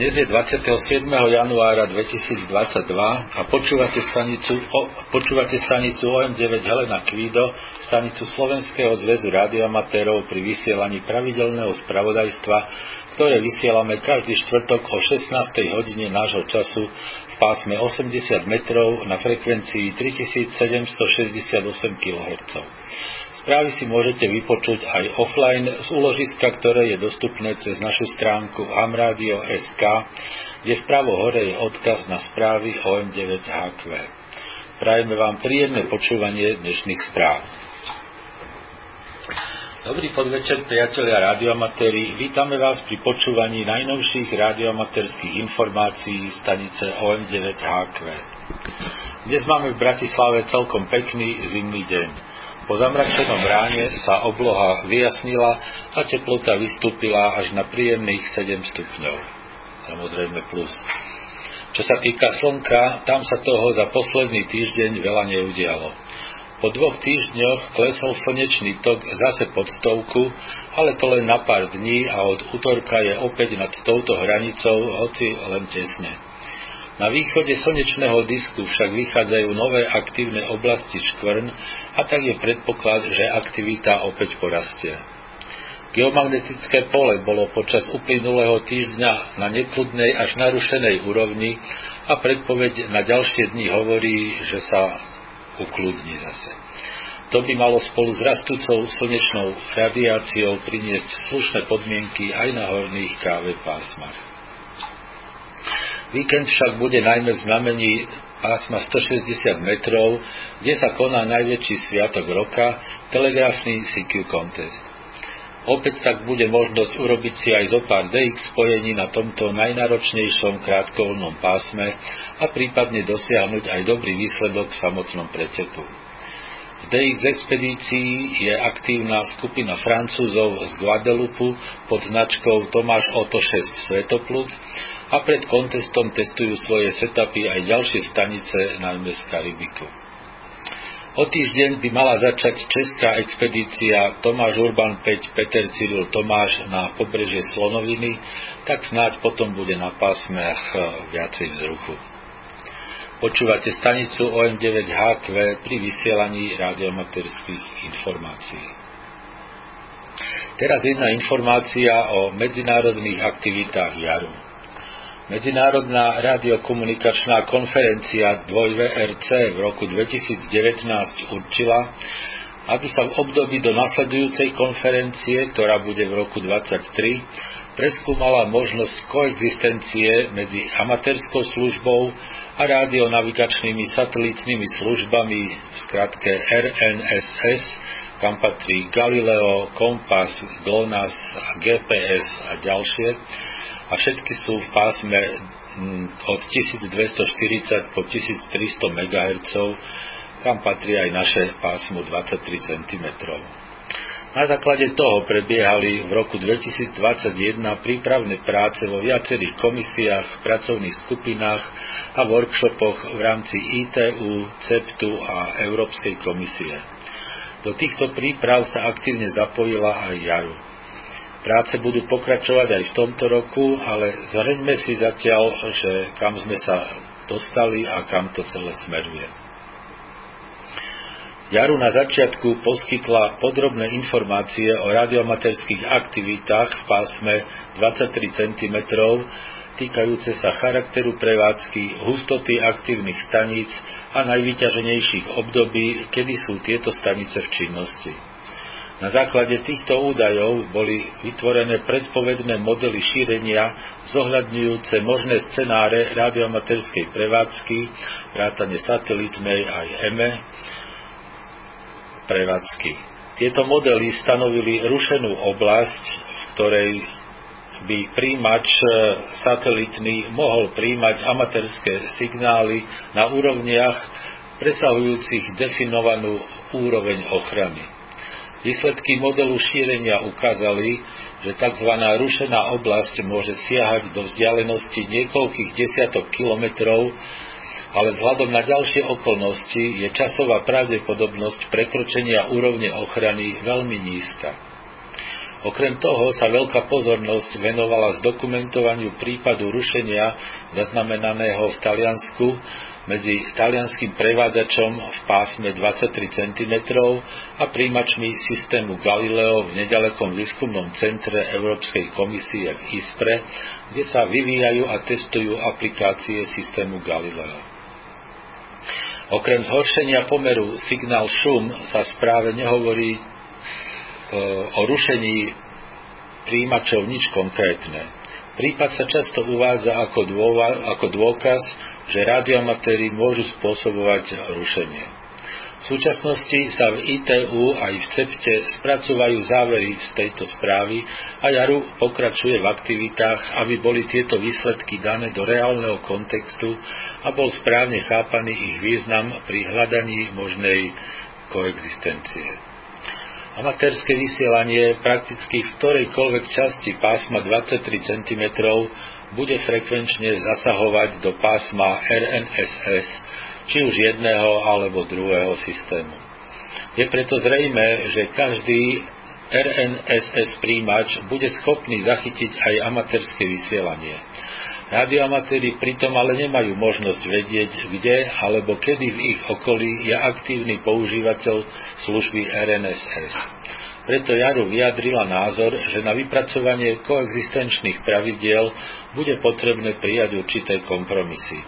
Dnes je 27. januára 2022 a počúvate stanicu, o, počúvate stanicu OM9 Helena Kvído, stanicu Slovenského zväzu radioamatérov pri vysielaní pravidelného spravodajstva, ktoré vysielame každý štvrtok o 16. hodine nášho času pásme 80 metrov na frekvencii 3768 kHz. Správy si môžete vypočuť aj offline z úložiska, ktoré je dostupné cez našu stránku amradio.sk, kde vpravo hore je odkaz na správy OM9HQ. Prajeme vám príjemné počúvanie dnešných správ. Dobrý podvečer, priatelia radioamatéri. Vítame vás pri počúvaní najnovších radioamatérských informácií stanice OM9HQ. Dnes máme v Bratislave celkom pekný zimný deň. Po zamračenom ráne sa obloha vyjasnila a teplota vystúpila až na príjemných 7 stupňov. Samozrejme plus. Čo sa týka slnka, tam sa toho za posledný týždeň veľa neudialo. Po dvoch týždňoch klesol slnečný tok zase pod stovku, ale to len na pár dní a od útorka je opäť nad touto hranicou, hoci len tesne. Na východe slnečného disku však vychádzajú nové aktívne oblasti škvrn a tak je predpoklad, že aktivita opäť porastie. Geomagnetické pole bolo počas uplynulého týždňa na nekludnej až narušenej úrovni a predpoveď na ďalšie dni hovorí, že sa ukludní zase. To by malo spolu s rastúcou slnečnou radiáciou priniesť slušné podmienky aj na horných káve pásmach. Víkend však bude najmä v znamení pásma 160 metrov, kde sa koná najväčší sviatok roka, telegrafný CQ Contest. Opäť tak bude možnosť urobiť si aj zo pár DX spojení na tomto najnáročnejšom krátkovoľnom pásme a prípadne dosiahnuť aj dobrý výsledok v samotnom preteku. Z DX expedícií je aktívna skupina Francúzov z Guadeloupu pod značkou Tomáš Oto 6 Svetopluk a pred kontestom testujú svoje setupy aj ďalšie stanice, najmä z Karibiku. O týždeň by mala začať česká expedícia Tomáš Urban 5 Peter Cyril Tomáš na pobrežie Slonoviny, tak snáď potom bude na pásmach viacej vzruchu. Počúvate stanicu OM9HQ pri vysielaní radiomaterských informácií. Teraz jedna informácia o medzinárodných aktivitách jaru. Medzinárodná radiokomunikačná konferencia 2VRC v roku 2019 určila, aby sa v období do nasledujúcej konferencie, ktorá bude v roku 2023, preskúmala možnosť koexistencie medzi amatérskou službou a radionavigačnými satelitnými službami v skratke RNSS, kam patrí Galileo, Kompas, GLONASS, GPS a ďalšie, a všetky sú v pásme mm, od 1240 po 1300 MHz, kam patrí aj naše pásmo 23 cm. Na základe toho prebiehali v roku 2021 prípravné práce vo viacerých komisiách, pracovných skupinách a workshopoch v rámci ITU, CEPTu a Európskej komisie. Do týchto príprav sa aktívne zapojila aj JARU. Práce budú pokračovať aj v tomto roku, ale zhrňme si zatiaľ, že kam sme sa dostali a kam to celé smeruje. Jaru na začiatku poskytla podrobné informácie o radiomaterských aktivitách v pásme 23 cm, týkajúce sa charakteru prevádzky, hustoty aktívnych staníc a najvyťaženejších období, kedy sú tieto stanice v činnosti. Na základe týchto údajov boli vytvorené predpovedné modely šírenia zohľadňujúce možné scenáre radiomaterskej prevádzky, vrátane satelitnej aj EME prevádzky. Tieto modely stanovili rušenú oblasť, v ktorej by príjimač e, satelitný mohol príjmať amatérske signály na úrovniach presahujúcich definovanú úroveň ochrany. Výsledky modelu šírenia ukázali, že tzv. rušená oblasť môže siahať do vzdialenosti niekoľkých desiatok kilometrov, ale vzhľadom na ďalšie okolnosti je časová pravdepodobnosť prekročenia úrovne ochrany veľmi nízka. Okrem toho sa veľká pozornosť venovala zdokumentovaniu prípadu rušenia zaznamenaného v Taliansku medzi talianským prevádzačom v pásme 23 cm a príjimačmi systému Galileo v nedalekom výskumnom centre Európskej komisie v ISPRE, kde sa vyvíjajú a testujú aplikácie systému Galileo. Okrem zhoršenia pomeru signál-šum sa správe nehovorí e, o rušení príjimačov nič konkrétne. Prípad sa často uvádza ako, ako dôkaz, že radioamatéri môžu spôsobovať rušenie. V súčasnosti sa v ITU aj v CEPTE spracovajú závery z tejto správy a Jaru pokračuje v aktivitách, aby boli tieto výsledky dané do reálneho kontextu a bol správne chápaný ich význam pri hľadaní možnej koexistencie. Amatérske vysielanie prakticky v ktorejkoľvek časti pásma 23 cm bude frekvenčne zasahovať do pásma RNSS, či už jedného alebo druhého systému. Je preto zrejme, že každý RNSS príjimač bude schopný zachytiť aj amatérske vysielanie. Radioamatéri pritom ale nemajú možnosť vedieť, kde alebo kedy v ich okolí je aktívny používateľ služby RNSS. Preto Jaru vyjadrila názor, že na vypracovanie koexistenčných pravidiel bude potrebné prijať určité kompromisy.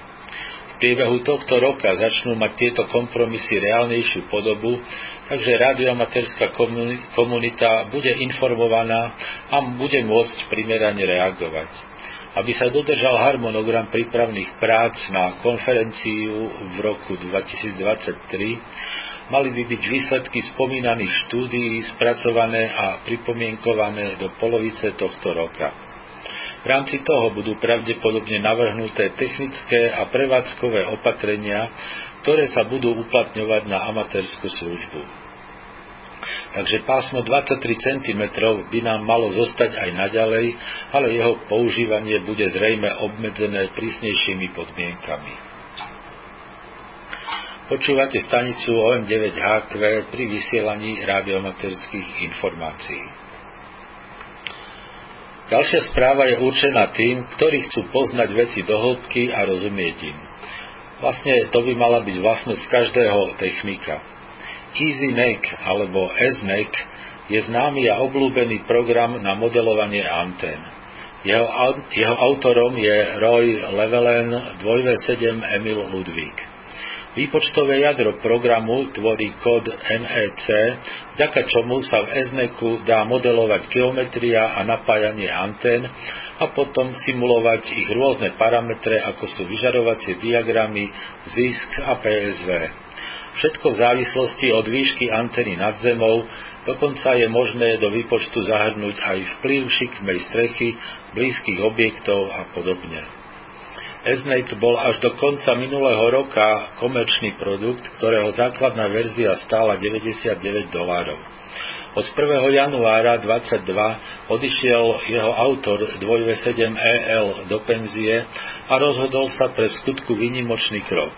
V priebehu tohto roka začnú mať tieto kompromisy reálnejšiu podobu, takže radioamatérská komunita bude informovaná a bude môcť primerane reagovať. Aby sa dodržal harmonogram prípravných prác na konferenciu v roku 2023, mali by byť výsledky spomínaných štúdií spracované a pripomienkované do polovice tohto roka. V rámci toho budú pravdepodobne navrhnuté technické a prevádzkové opatrenia, ktoré sa budú uplatňovať na amatérskú službu. Takže pásmo 23 cm by nám malo zostať aj naďalej, ale jeho používanie bude zrejme obmedzené prísnejšími podmienkami. Počúvate stanicu OM9HQ pri vysielaní radiomaterských informácií. Ďalšia správa je určená tým, ktorí chcú poznať veci do hĺbky a rozumieť im. Vlastne to by mala byť vlastnosť každého technika. EasyNEC alebo SNEC je známy a obľúbený program na modelovanie antén. Jeho, jeho autorom je Roy Levelen 2V7 Emil Ludvík. Výpočtové jadro programu tvorí kód NEC, vďaka čomu sa v SNECu dá modelovať geometria a napájanie antén a potom simulovať ich rôzne parametre, ako sú vyžarovacie diagramy, zisk a PSV. Všetko v závislosti od výšky antény nad zemou, dokonca je možné do výpočtu zahrnúť aj vplyv šikmej strechy, blízkych objektov a podobne. Esnate bol až do konca minulého roka komerčný produkt, ktorého základná verzia stála 99 dolárov. Od 1. januára 22 odišiel jeho autor 2V7EL do penzie a rozhodol sa pre skutku výnimočný krok.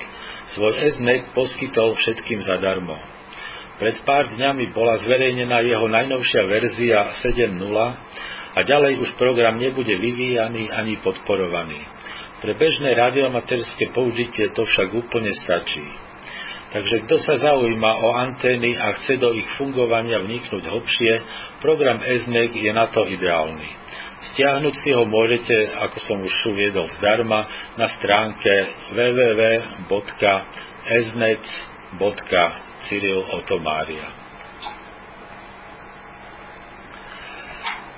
Svoj SNET poskytol všetkým zadarmo. Pred pár dňami bola zverejnená jeho najnovšia verzia 7.0 a ďalej už program nebude vyvíjaný ani podporovaný. Pre bežné radioamatérske použitie to však úplne stačí. Takže kto sa zaujíma o antény a chce do ich fungovania vniknúť hlbšie, program SNEC je na to ideálny. Stiahnuť si ho môžete, ako som už uviedol, zdarma na stránke www.esnec.cyril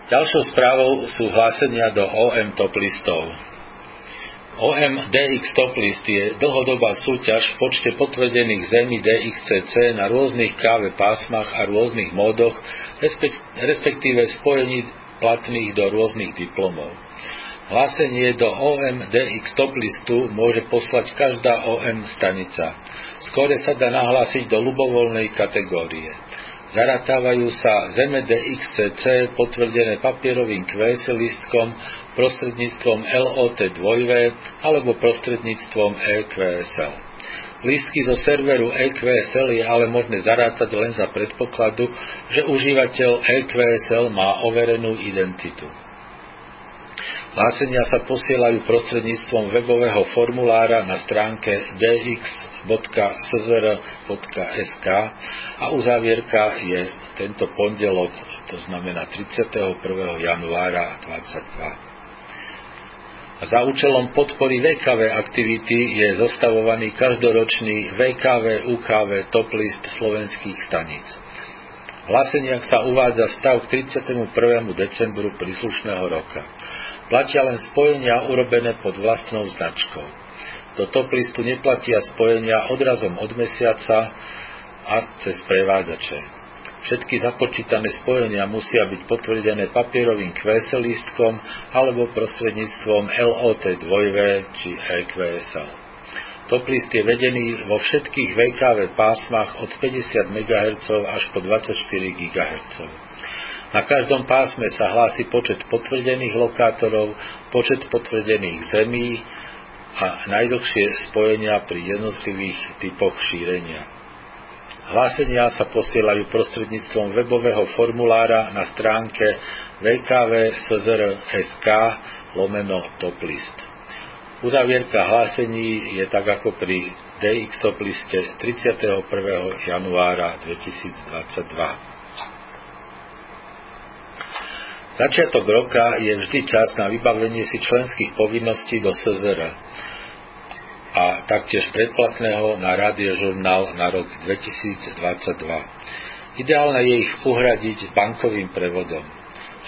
Ďalšou správou sú hlásenia do OM top listov. OMDX Top List je dlhodobá súťaž v počte potvrdených zemí DXCC na rôznych káve pásmach a rôznych módoch, respektíve spojení platných do rôznych diplomov. Hlásenie do OMDX Top Listu môže poslať každá OM stanica. Skore sa dá nahlásiť do ľubovoľnej kategórie. Zaratávajú sa zeme DXCC potvrdené papierovým QS listkom prostredníctvom LOT 2V alebo prostredníctvom EQSL. Lístky zo serveru EQSL je ale možné zarátať len za predpokladu, že užívateľ EQSL má overenú identitu. Hlásenia sa posielajú prostredníctvom webového formulára na stránke dx.szr.sk a uzávierka je tento pondelok, to znamená 31. januára 2022. Za účelom podpory VKV aktivity je zostavovaný každoročný VKV UKV top list slovenských staníc. V hláseniach sa uvádza stav k 31. decembru príslušného roka platia len spojenia urobené pod vlastnou značkou. Do top listu neplatia spojenia odrazom od mesiaca a cez prevádzače. Všetky započítané spojenia musia byť potvrdené papierovým QSL lístkom alebo prostredníctvom LOT 2V či EQSL. Top list je vedený vo všetkých VKV pásmach od 50 MHz až po 24 GHz. Na každom pásme sa hlási počet potvrdených lokátorov, počet potvrdených zemí a najdlhšie spojenia pri jednotlivých typoch šírenia. Hlásenia sa posielajú prostredníctvom webového formulára na stránke www.szr.sk lomeno toplist. Uzavierka hlásení je tak ako pri DX topliste 31. januára 2022. Začiatok roka je vždy čas na vybavenie si členských povinností do SZR a taktiež predplatného na radiožurnál na rok 2022. Ideálne je ich uhradiť bankovým prevodom.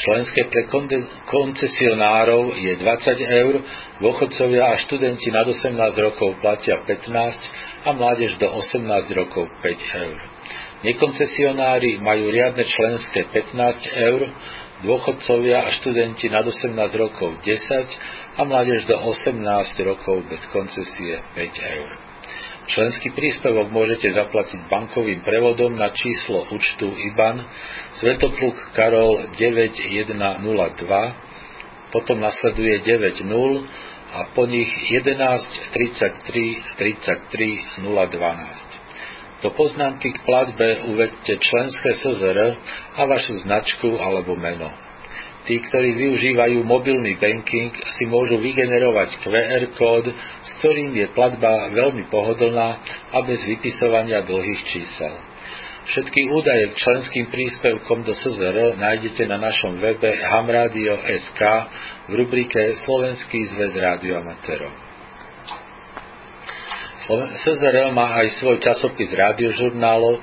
Členské pre koncesionárov je 20 eur, dôchodcovia a študenti nad 18 rokov platia 15 a mládež do 18 rokov 5 eur. Nekoncesionári majú riadne členské 15 eur, dôchodcovia a študenti nad 18 rokov 10 a mládež do 18 rokov bez koncesie 5 eur. Členský príspevok môžete zaplatiť bankovým prevodom na číslo účtu IBAN Svetopluk Karol 9102, potom nasleduje 90 a po nich 11 33 33 012. Do poznámky k platbe uvedte členské SZR a vašu značku alebo meno. Tí, ktorí využívajú mobilný banking, si môžu vygenerovať QR kód, s ktorým je platba veľmi pohodlná a bez vypisovania dlhých čísel. Všetky údaje k členským príspevkom do SZR nájdete na našom webe hamradio.sk v rubrike Slovenský zväz rádioamatérov. SZR má aj svoj časopis radiožurnál, e,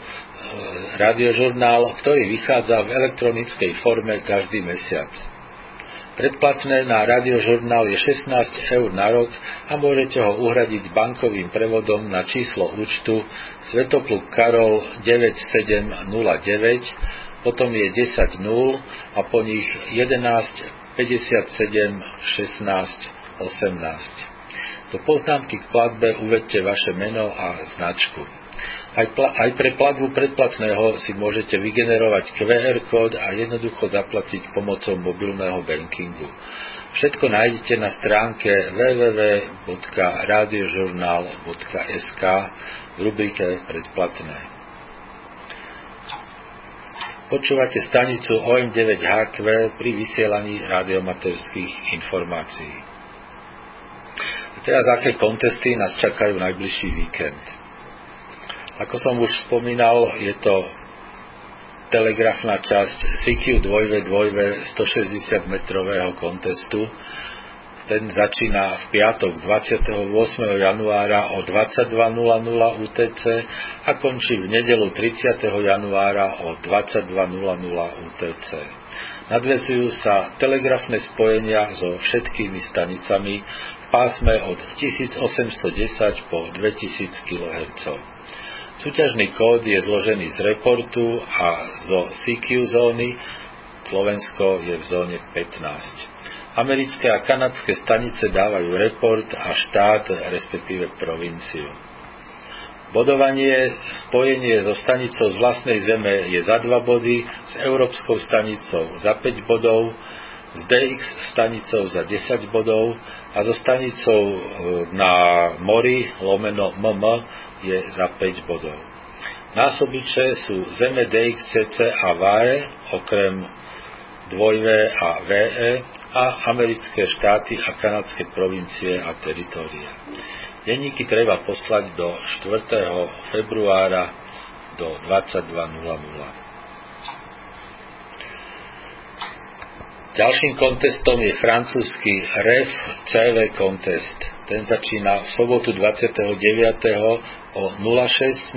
radiožurnál, ktorý vychádza v elektronickej forme každý mesiac. Predplatné na radiožurnál je 16 eur na rok a môžete ho uhradiť bankovým prevodom na číslo účtu Svetopluk Karol 9709, potom je 10 0 a po nich 11 57 16 18. Do poznámky k platbe uvedte vaše meno a značku. Aj, pla- aj pre platbu predplatného si môžete vygenerovať QR kód a jednoducho zaplatiť pomocou mobilného bankingu. Všetko nájdete na stránke www.radiožurnal.sk v rubrike Predplatné. Počúvate stanicu OM9HQ pri vysielaní radiomaterských informácií. Teraz aké kontesty nás čakajú najbližší víkend. Ako som už spomínal, je to telegrafná časť CQ 2V 2V 160 metrového kontestu. Ten začína v piatok 28. januára o 22.00 UTC a končí v nedelu 30. januára o 22.00 UTC. Nadvezujú sa telegrafné spojenia so všetkými stanicami pásme od 1810 po 2000 kHz. Súťažný kód je zložený z reportu a zo CQ zóny, Slovensko je v zóne 15. Americké a kanadské stanice dávajú report a štát, respektíve provinciu. Bodovanie, spojenie so stanicou z vlastnej zeme je za 2 body, s európskou stanicou za 5 bodov, s DX stanicou za 10 bodov a so stanicou e, na mori lomeno MM je za 5 bodov. Násobiče sú Zeme DX, CC a VAE, okrem 2V a VE a americké štáty a kanadské provincie a teritória. Denníky treba poslať do 4. februára do 22.00. Ďalším kontestom je francúzsky REF CV kontest. Ten začína v sobotu 29. o 06.00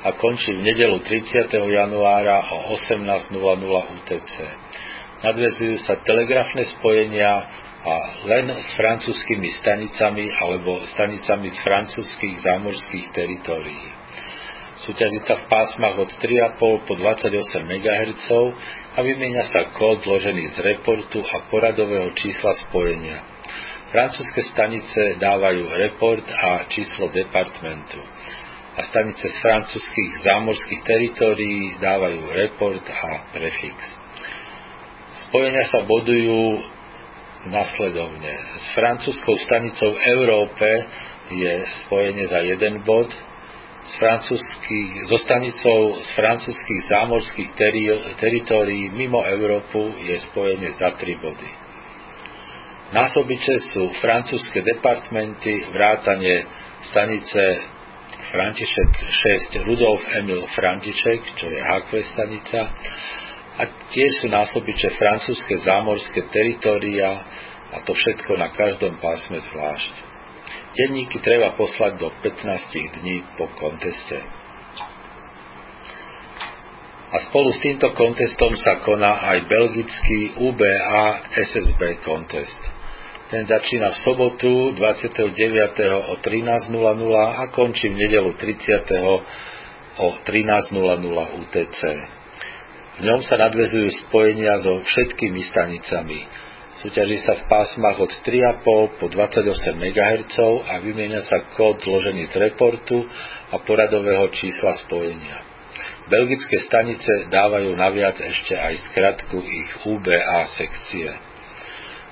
a končí v nedelu 30. januára o 18.00 UTC. Nadvezujú sa telegrafné spojenia a len s francúzskými stanicami alebo stanicami z francúzských zámorských teritórií. Súťaží sa v pásmach od 3,5 po 28 MHz a vymieňa sa kód zložený z reportu a poradového čísla spojenia. Francúzske stanice dávajú report a číslo departmentu a stanice z francúzských zámorských teritórií dávajú report a prefix. Spojenia sa bodujú nasledovne. S francúzskou stanicou Európe je spojenie za jeden bod, z francúzských, so stanicou z francúzských zámorských teri, teritórií mimo Európu je spojenie za tri body. Násobiče sú francúzske departmenty, vrátanie stanice František 6 Rudolf Emil František, čo je HQ stanica, a tiež sú násobiče francúzske zámorské teritória a to všetko na každom pásme zvlášť. Denníky treba poslať do 15 dní po konteste. A spolu s týmto kontestom sa koná aj belgický UBA SSB kontest. Ten začína v sobotu 29. o 13.00 a končí v nedelu 30. o 13.00 UTC. V ňom sa nadvezujú spojenia so všetkými stanicami Súťaží sa v pásmach od 3,5 po 28 MHz a vymieňa sa kód zložený z reportu a poradového čísla spojenia. Belgické stanice dávajú naviac ešte aj skratku ich UBA sekcie.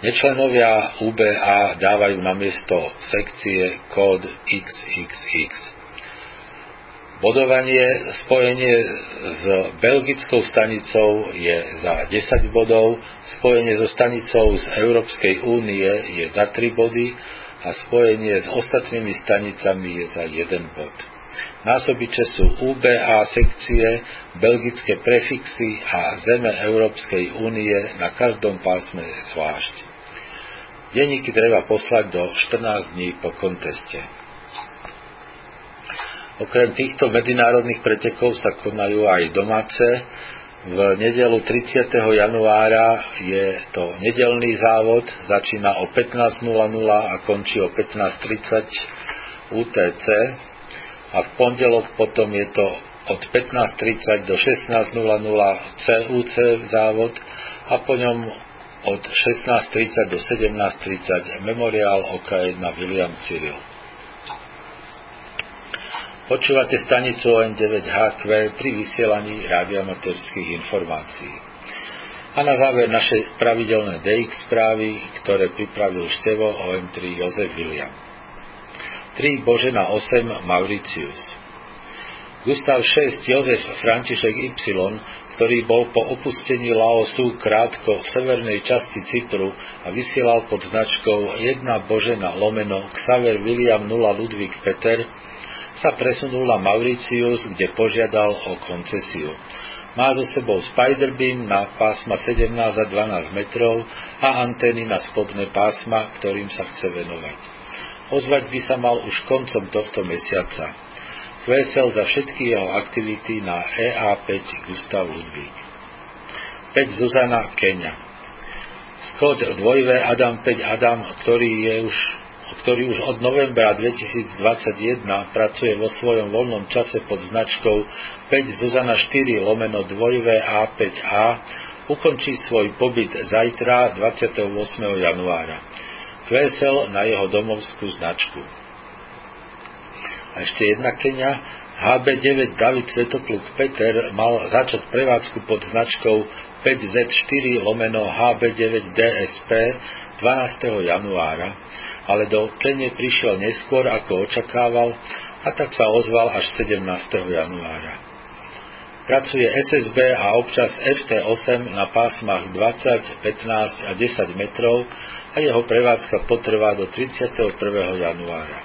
Nečlenovia UBA dávajú na miesto sekcie kód XXX. Bodovanie, spojenie s belgickou stanicou je za 10 bodov, spojenie so stanicou z Európskej únie je za 3 body a spojenie s ostatnými stanicami je za 1 bod. Násobiče sú UBA sekcie, belgické prefixy a zeme Európskej únie na každom pásme zvlášť. Denníky treba poslať do 14 dní po konteste. Okrem týchto medzinárodných pretekov sa konajú aj domáce. V nedelu 30. januára je to nedelný závod, začína o 15.00 a končí o 15.30 UTC a v pondelok potom je to od 15.30 do 16.00 CUC závod a po ňom od 16.30 do 17.30 Memoriál OK1 William Cyril. Počúvate stanicu ON9HQ pri vysielaní radioamaterských informácií. A na záver naše pravidelné DX správy, ktoré pripravil števo OM3 Jozef William. 3 Božena 8 Mauritius. Gustav VI Jozef František Y, ktorý bol po opustení Laosu krátko v severnej časti Cypru a vysielal pod značkou 1 Božena lomeno Xaver William 0 Ludvík Peter, sa presunul na Mauritius, kde požiadal o koncesiu. Má so sebou Spiderbeam na pásma 17 a 12 metrov a antény na spodné pásma, ktorým sa chce venovať. Ozvať by sa mal už koncom tohto mesiaca. Kvesel za všetky jeho aktivity na EA5 Gustav Ludvík. 5 Zuzana Kenia. Scott 2 Adam 5 Adam, ktorý je už ktorý už od novembra 2021 pracuje vo svojom voľnom čase pod značkou 5 Zuzana 4 lomeno 2A5A, ukončí svoj pobyt zajtra 28. januára. Kvesel na jeho domovskú značku. A ešte jedna Kenia, HB9 David Svetopluk Peter mal začať prevádzku pod značkou 5Z4 lomeno HB9 DSP 12. januára, ale do Kene prišiel neskôr ako očakával a tak sa ozval až 17. januára. Pracuje SSB a občas FT8 na pásmach 20, 15 a 10 metrov a jeho prevádzka potrvá do 31. januára.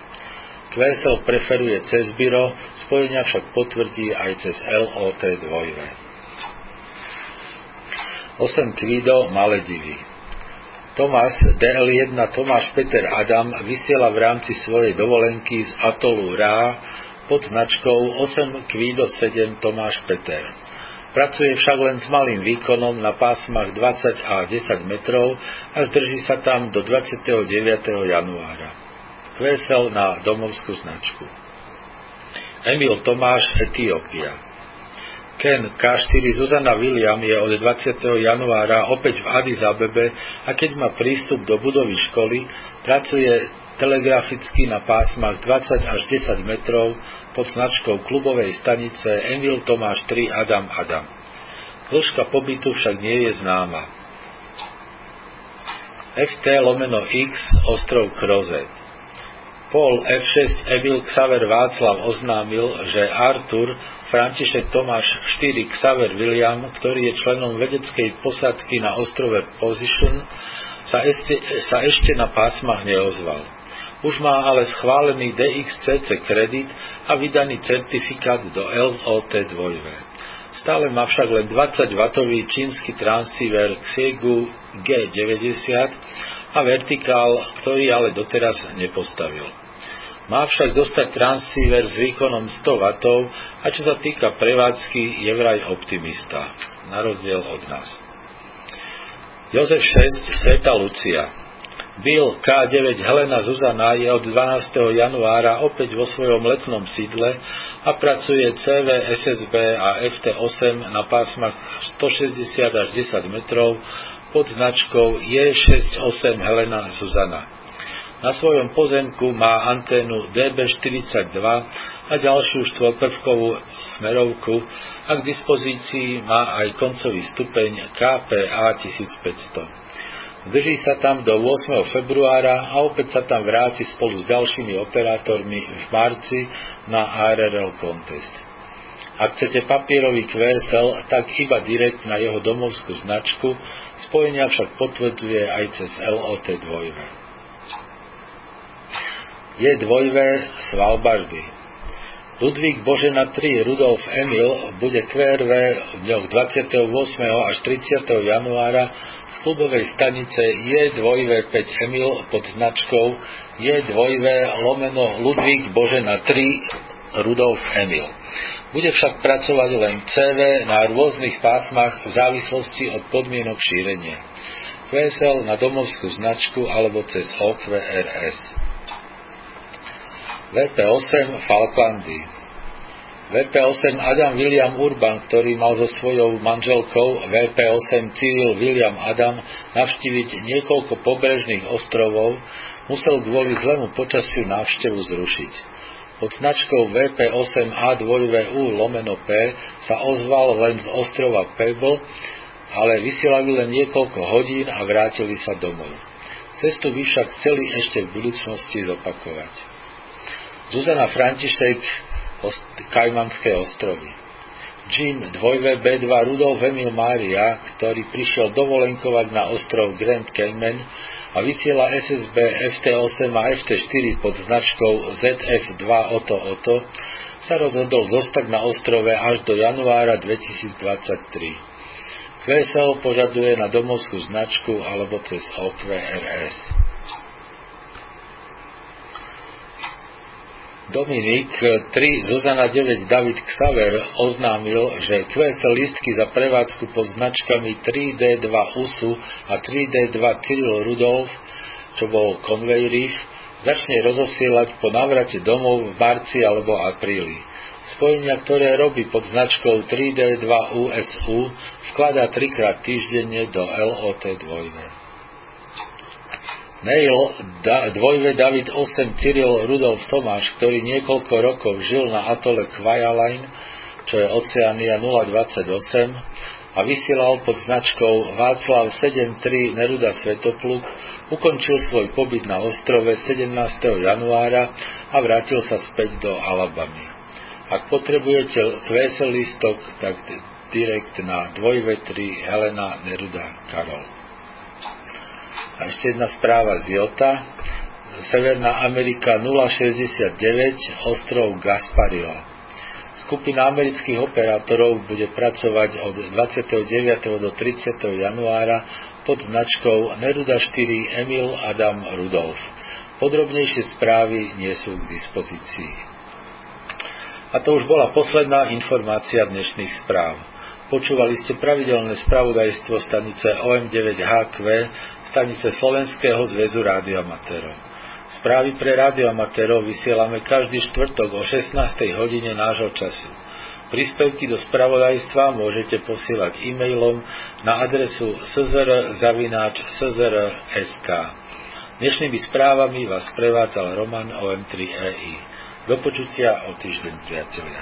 QSL preferuje cez byro, spojenia však potvrdí aj cez LOT 2. 8 Kvido Maledivy Tomás DL1 Tomáš Peter Adam vysiela v rámci svojej dovolenky z atolu Rá pod značkou 8 Kvido 7 Tomáš Peter. Pracuje však len s malým výkonom na pásmach 20 a 10 metrov a zdrží sa tam do 29. januára. Kvesel na domovskú značku. Emil Tomáš, Etiópia. Ken K4 Zuzana William je od 20. januára opäť v Addis Abebe a keď má prístup do budovy školy, pracuje telegraficky na pásmach 20 až 10 metrov pod značkou klubovej stanice Emil Tomáš 3 Adam Adam. Dĺžka pobytu však nie je známa. FT lomeno X ostrov Krozet. Paul F6 Emil Xaver Václav oznámil, že Artur František Tomáš IV Xaver William, ktorý je členom vedeckej posadky na ostrove Position, sa ešte, sa ešte na pásmach neozval. Už má ale schválený DXCC kredit a vydaný certifikát do LOT 2. Stále má však len 20W čínsky transceiver Xiegu G90 a vertikál, ktorý ale doteraz nepostavil. Má však dostať transceiver s výkonom 100 W a čo sa týka prevádzky, je vraj optimista, na rozdiel od nás. Jozef 6, Sveta Lucia. Bill K9 Helena Zuzana je od 12. januára opäť vo svojom letnom sídle a pracuje CV, SSB a FT8 na pásmach 160 až 10 metrov pod značkou J68 Helena Zuzana. Na svojom pozemku má anténu DB42 a ďalšiu štvorprvkovú smerovku a k dispozícii má aj koncový stupeň KPA 1500. Drží sa tam do 8. februára a opäť sa tam vráti spolu s ďalšími operátormi v marci na ARRL Contest. Ak chcete papierový QSL, tak iba direkt na jeho domovskú značku, spojenia však potvrdzuje aj cez LOT 2 je dvojvé Svalbardy. Ludvík Božena 3 Rudolf Emil bude QRV v dňoch 28. až 30. januára z klubovej stanice J2V5 Emil pod značkou J2V lomeno Ludvík Božena 3 Rudolf Emil. Bude však pracovať len CV na rôznych pásmach v závislosti od podmienok šírenia. QSL na domovskú značku alebo cez OQRS. VP8 Falklandy. VP8 Adam William Urban, ktorý mal so svojou manželkou VP8 Cyril William Adam navštíviť niekoľko pobrežných ostrovov, musel kvôli zlému počasiu návštevu zrušiť. Pod značkou VP8A2VU lomeno P sa ozval len z ostrova Pebble, ale vysielali len niekoľko hodín a vrátili sa domov. Cestu by však chceli ešte v budúcnosti zopakovať. Zuzana František, Kajmanské ostrovy. Jim 2B2 Rudolf Emil Mária, ktorý prišiel dovolenkovať na ostrov Grand Cayman a vysiela SSB FT8 a FT4 pod značkou ZF2 Oto Oto, sa rozhodol zostať na ostrove až do januára 2023. QSL požaduje na domovskú značku alebo cez OQRS. Dominik 3 Zuzana 9 David Xaver oznámil, že QSL listky za prevádzku pod značkami 3D2 USU a 3D2 Cyril Rudolf, čo bol Conway Reef, začne rozosielať po návrate domov v marci alebo apríli. Spojenia, ktoré robí pod značkou 3D2 USU, vkladá trikrát týždenne do LOT 2. Neil da, dvojve David 8 Cyril Rudolf Tomáš, ktorý niekoľko rokov žil na atole Kvajaline, čo je Oceania 028, a vysielal pod značkou Václav 73 Neruda Svetopluk, ukončil svoj pobyt na ostrove 17. januára a vrátil sa späť do Alabamy. Ak potrebujete kvésel listok, tak direkt na 2v3 Helena Neruda Karol. A ešte jedna správa z Jota. Severná Amerika 069, ostrov Gasparilla. Skupina amerických operátorov bude pracovať od 29. do 30. januára pod značkou Neruda 4 Emil Adam Rudolf. Podrobnejšie správy nie sú k dispozícii. A to už bola posledná informácia dnešných správ. Počúvali ste pravidelné spravodajstvo stanice OM9HQ stanice Slovenského zväzu rádioamatérov. Správy pre rádioamatérov vysielame každý štvrtok o 16. hodine nášho času. Príspevky do spravodajstva môžete posielať e-mailom na adresu szr.sk. Dnešnými správami vás prevádzal Roman OM3EI. Do počutia o týždeň, priatelia.